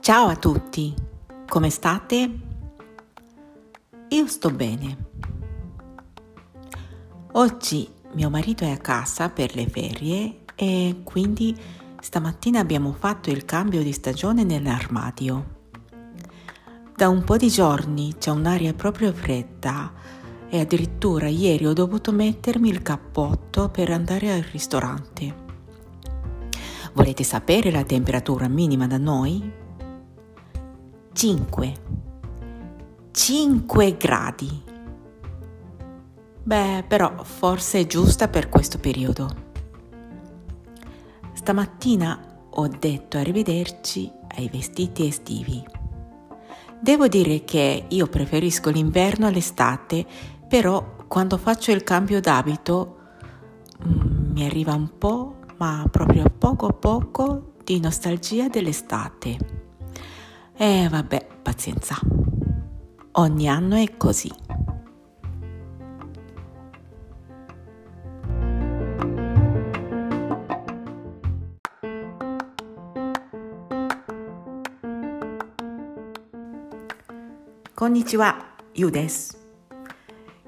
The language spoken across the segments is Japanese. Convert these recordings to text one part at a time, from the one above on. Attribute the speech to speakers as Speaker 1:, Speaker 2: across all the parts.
Speaker 1: Ciao a tutti, come state? Io sto bene. Oggi mio marito è a casa per le ferie e quindi stamattina abbiamo fatto il cambio di stagione nell'armadio. Da un po' di giorni c'è un'aria proprio fredda e addirittura ieri ho dovuto mettermi il cappotto per andare al ristorante. Volete sapere la temperatura minima da noi? 5. 5 gradi. Beh, però forse è giusta per questo periodo. Stamattina ho detto arrivederci ai vestiti estivi. Devo dire che io preferisco l'inverno all'estate, però quando faccio il cambio d'abito mm, mi arriva un po', ma proprio poco poco, di nostalgia dell'estate. E vabbè, pazienza. Ogni anno è così. Konnichiwa, Yu です。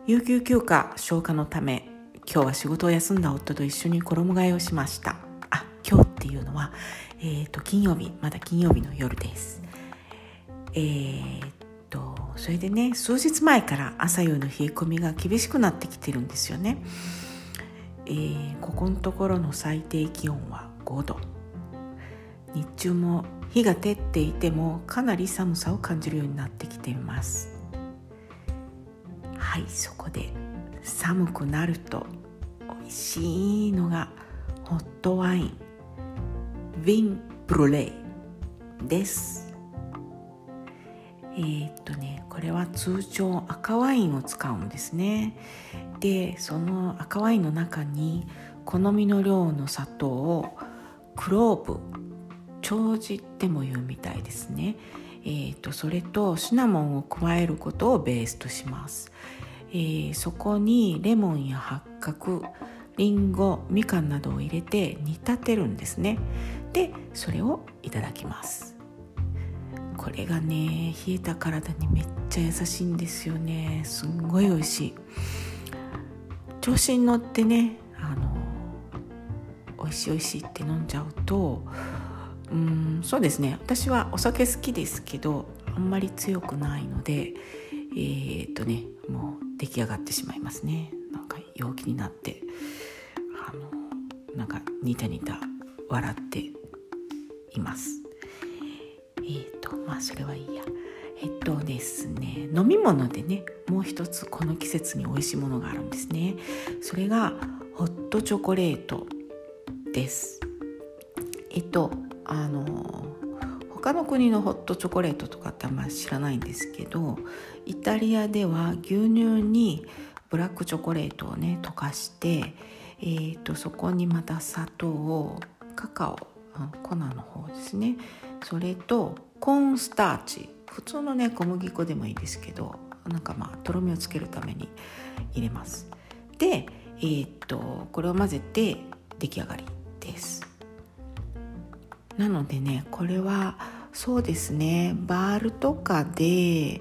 Speaker 1: 有給休暇消化のため、今日は仕事を休んだ夫と一緒に衣替えをしました。あ、今日っていうのは、えっ、ー、と、金曜日、まだ金曜日の夜です。えー、っとそれでね数日前から朝夕の冷え込みが厳しくなってきてるんですよね、えー、ここのところの最低気温は5度日中も日が照っていてもかなり寒さを感じるようになってきていますはいそこで寒くなると美味しいのがホットワインヴィンブルレイです。えー、っとねこれは通常赤ワインを使うんですね。でその赤ワインの中に好みの量の砂糖をクローブ長寿っても言うみたいですね。えーと、それとシナモンを加えることをベースとします、えー、そこにレモンや八角りんごみかんなどを入れて煮立てるんですね。でそれをいただきます。これがね冷えた体にめっちゃ優しいんですよね。すんごい美味しい。調子に乗ってねあの美味しい美味しいって飲んじゃうとうんそうですね。私はお酒好きですけどあんまり強くないのでえー、っとねもう出来上がってしまいますね。なんか陽気になってあのなんかニタニタ笑っています。えっ、とまあそれはいいや。えっとですね飲み物でねもう一つこの季節に美味しいものがあるんですね。それがホットチョコレートです。えっとあの他の国のホットチョコレートとかってあんまり知らないんですけどイタリアでは牛乳にブラックチョコレートをね溶かして、えーと、そこにまた砂糖をカカオ粉の方ですね。それとコーンスターチ。普通のね小麦粉でもいいですけどなんかまあとろみをつけるために入れます。でえー、っとこれを混ぜて出来上がりです。なのでねこれはそうですねバールとかでえ、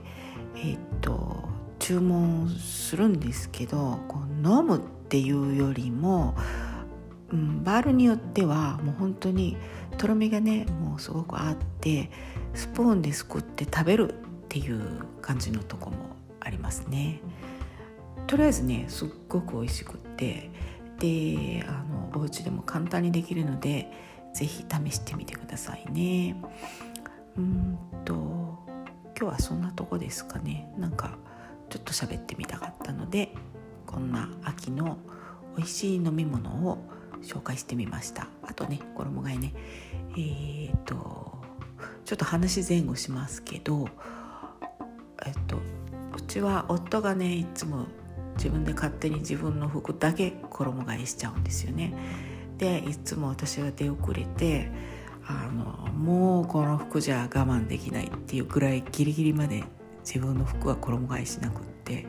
Speaker 1: っと注文するんですけどこう飲むっていうよりもうん、バールによってはもう本当にとろみがねもうすごくあってスプーンですくって食べるっていう感じのとこもありますね。とりあえずねすっごく美味しくってであのお家でも簡単にできるので是非試してみてくださいね。うんと今日はそんなとこですかね。なんかちょっと喋ってみたかったのでこんな秋の美味しい飲み物を紹介してみました。あとね衣替えね。えー、っとちょっと話前後しますけどえっとうちは夫がねいつも自分で勝手に自分の服だけ衣替えしちゃうんですよね。でいつも私は出遅れてあのもうこの服じゃ我慢できないっていうくらいギリギリまで自分の服は衣替えしなくって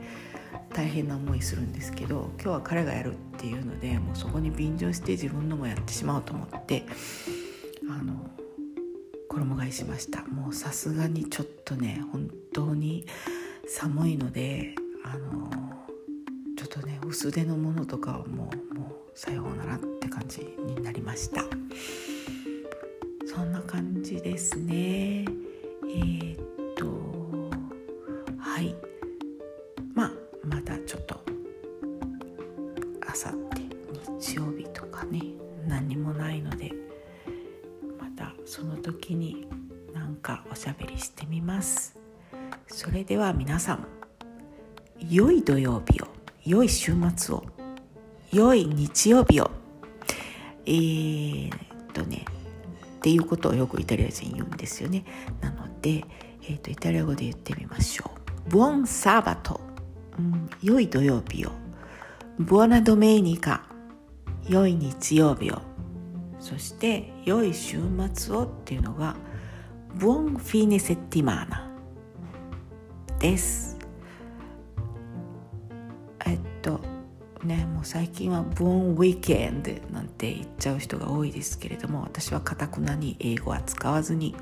Speaker 1: 大変な思いするんですけど今日は彼がやるっていうのでもうそこに便乗して自分のもやってしまおうと思ってあの衣替えしました。もうさすがにちょっとね本当に寒いのであの薄手のものとかはもうもうさようならって感じになりました。そんな感じですね。えー、っとはい。まあまたちょっとあさって日曜日とかね何もないのでまたその時になんかおしゃべりしてみます。それでは皆さん良い土曜日を。良い週末を良い日曜日を。えー、っとねっていうことをよくイタリア人言うんですよね。なので、えー、とイタリア語で言ってみましょう。ブオンサーバト、うん、良い土曜日を。ブオナドメニカ良い日曜日を。そして良い週末をっていうのがブオンフィネセッティマーナです。とねもう最近は「ボーンウィーケンド」なんて言っちゃう人が多いですけれども私はかたくなに英語は使わずに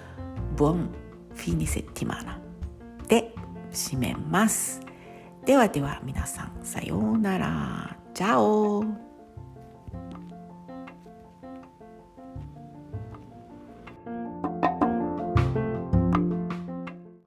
Speaker 1: 「ボンフィニセティマナ」で締めます。ではでは皆さんさようなら。チャオ。